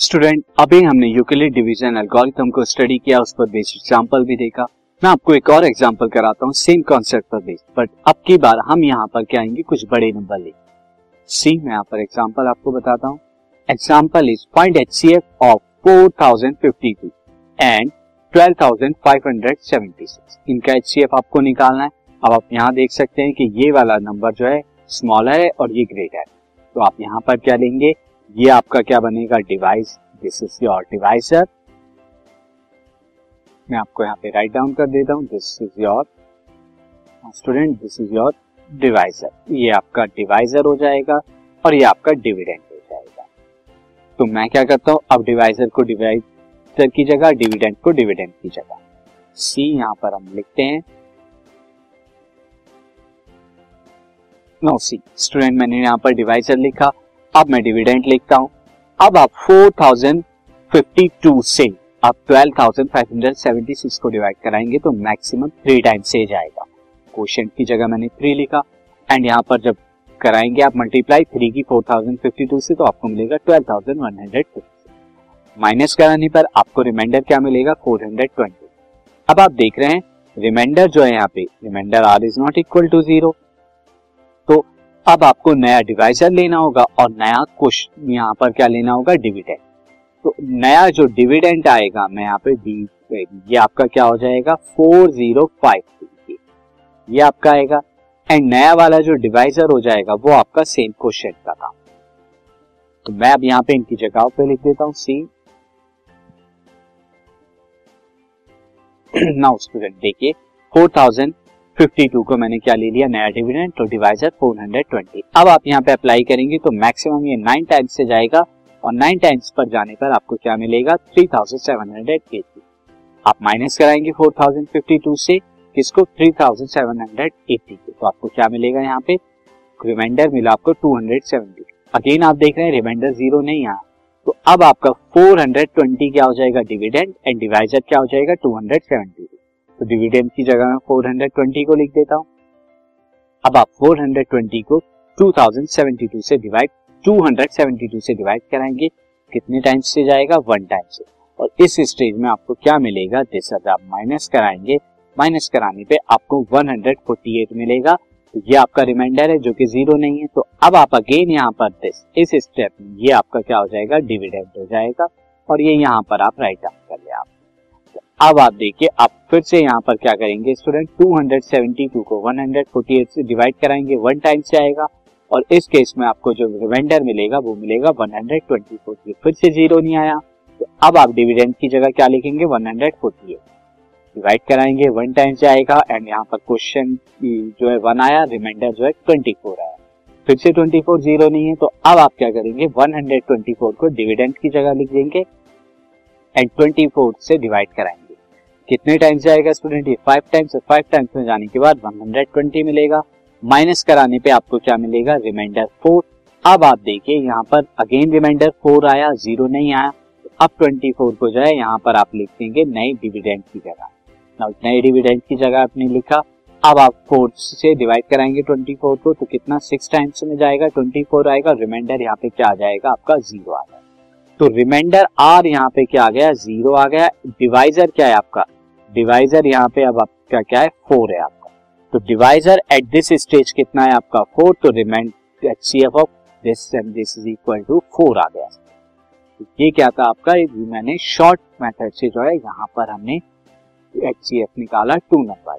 Student, अभी हमने Euclid division algorithm को स्टडी किया, उस पर बेस्ड एग्जांपल भी देखा। मैं आपको एक और एग्जांपल कराता हूँ सेम कॉन्सेप्ट पर बेस्ड बट अब की बार हम यहाँ पर क्या आएँगे, कुछ बड़े नंबर ले। सी मैं यहाँ पर एग्जांपल आपको बताता हूँ। Example is find F of four thousand fifty two and twelve thousand five hundred seventy six इनका एच सी एफ़ आपको निकालना है। अब आप यहाँ देख सकते हैं कि ये वाला नंबर जो है स्मॉलर है और ये ग्रेटर है। तो आप यहाँ पर क्या लेंगे? ये आपका क्या बनेगा device this is your divisor मैं आपको यहाँ पे राइट डाउन कर देता हूँ। This is your student this is your divisor ये आपका डिवाइसर हो जाएगा और ये आपका डिविडेंड हो जाएगा। तो मैं क्या करता हूँ? अब डिवाइसर को डिवाइसर की जगह डिविडेंड को डिविडेंड की जगह। सी यहाँ पर हम लिखते हैं। नो सी स्टूडेंट मैंने यहाँ पर डिवाइसर लिखा। अब मैं डिविडेंड लिखता हूँ। अब आप 4052 से आप 12576 को डिवाइड कराएँगे तो मैक्सिमम थ्री टाइम्स से जाएगा। क्वेश्चन की जगह मैंने थ्री लिखा। एंड यहाँ पर जब कराएँगे आप मल्टीप्लाई थ्री की 4052 से तो आपको मिलेगा 12150 माइनस कराने पर आपको रिमाइंडर क्या मिलेगा? 420 अब आप देख रहे हैं रिमाइंडर जो है यहाँ पे remainder R is not equal to zero अब आपको नया डिवाइजर लेना होगा और नया क्वेश्चन यहाँ पर क्या लेना होगा? डिविडेंड तो नया जो डिविडेंड आएगा, मैं यहाँ पे डी ये आपका क्या हो जाएगा? फोर ज़ीरो फाइव ये आपका आएगा। एंड नया वाला जो डिवाइजर हो जाएगा, वो आपका सेम क्वेश्चन का था तो मैं अब यहाँ पे इनकी जगह पे लिख देता हूँ सी नाउ स्टूडेंट देखिए फोर थाउज़ेंड 52 को मैंने क्या ले लिया? नया डिविडेंड तो डिवाइजर 420 अब आप यहाँ पे अप्लाई करेंगे तो मैक्सिमम ये नाइन टाइम्स से जाएगा और नाइन टाइम्स पर जाने पर आपको क्या मिलेगा? 3780 आप माइनस कराएँगे 4052 से, किसको? 3780 को। तो आपको क्या मिलेगा यहाँ पे? रिमाइंडर मिला आपको 270 अगेन आप देख रहे हैं रिमाइंडर ज़ीरो नहीं यहाँ तो अब आपका 420 क्या हो जाएगा? डिविडेंड एंड डिवाइजर क्या हो जाएगा? 270 तो डिविडेंड की जगह मैं 420 को लिख देता हूँ। अब आप 420 को 2072 से डिवाइड 272 से डिवाइड कराएँगे। कितने टाइम्स से जाएगा? वन टाइम से। और इस स्टेज में आपको क्या मिलेगा? दिस आप माइनस कराएँगे माइनस कराने पे आपको 148 मिलेगा। तो ये आपका रिमाइंडर है, जो कि ज़ीरो नहीं है। तो अब आप अगेन यहाँ पर दिस इस स्टेप में ये आपका क्या हो जाएगा? डिविडेंड हो जाएगा। और ये यहाँ पर आप राइट डाउन कर ले अब आप देखिए, आप फिर से यहाँ पर क्या करेंगे स्टूडेंट 272 को 148 से डिवाइड कराएँगे वन टाइम से आएगा और इस केस में आपको जो रिमाइंडर मिलेगा, वो मिलेगा 124 फिर से ज़ीरो नहीं आया। तो अब आप डिविडेंड की जगह क्या लिखेंगे 148 डिवाइड कराएँगे वन टाइम से आएगा एंड यहाँ पर क्वेश्चन जो है वन आया रिमाइंडर जो है 24 आया। फिर से 24 ज़ीरो नहीं है तो अब आप क्या करेंगे 124 को डिविडेंड की जगह लिख देंगे एंड 24 से डिवाइड कराएँगे। कितने टाइम्स जाएगा स्टूडेंट ये फाइव टाइम्स और फाइव टाइम्स में जाने के बाद 120 मिलेगा। माइनस कराने पे आपको क्या मिलेगा? रिमाइंडर फोर अब आप देखिए, यहाँ पर अगेन रिमाइंडर फोर आया ज़ीरो नहीं आया। अब 24 को जाए यहाँ पर आप लिख देंगे नए डिविडेंड की जगह। नए डिविडेंड की जगह आपने लिखा। अब आप फोर से डिवाइड कराएँगे 24 को तो कितना? सिक्स टाइम्स में जाएगा 24 आएगा रिमाइंडर यहाँ पे क्या आ जाएगा? आपका ज़ीरो आ जाएगा। तो रिमाइंडर आर यहाँ पे क्या आ गया? ज़ीरो आ गया। डिवाइजर क्या है आपका? डिवाइजर यहाँ पे अब आपका क्या है? फोर है आपका। तो डिवाइजर एट दिस स्टेज कितना है आपका? फोर तो remind H C F of this and this is equal to four आ गया। तो ये क्या था आपका? मैंने शॉर्ट मेथड से जो है यहाँ पर हमने एच सी एफ़ निकाला two number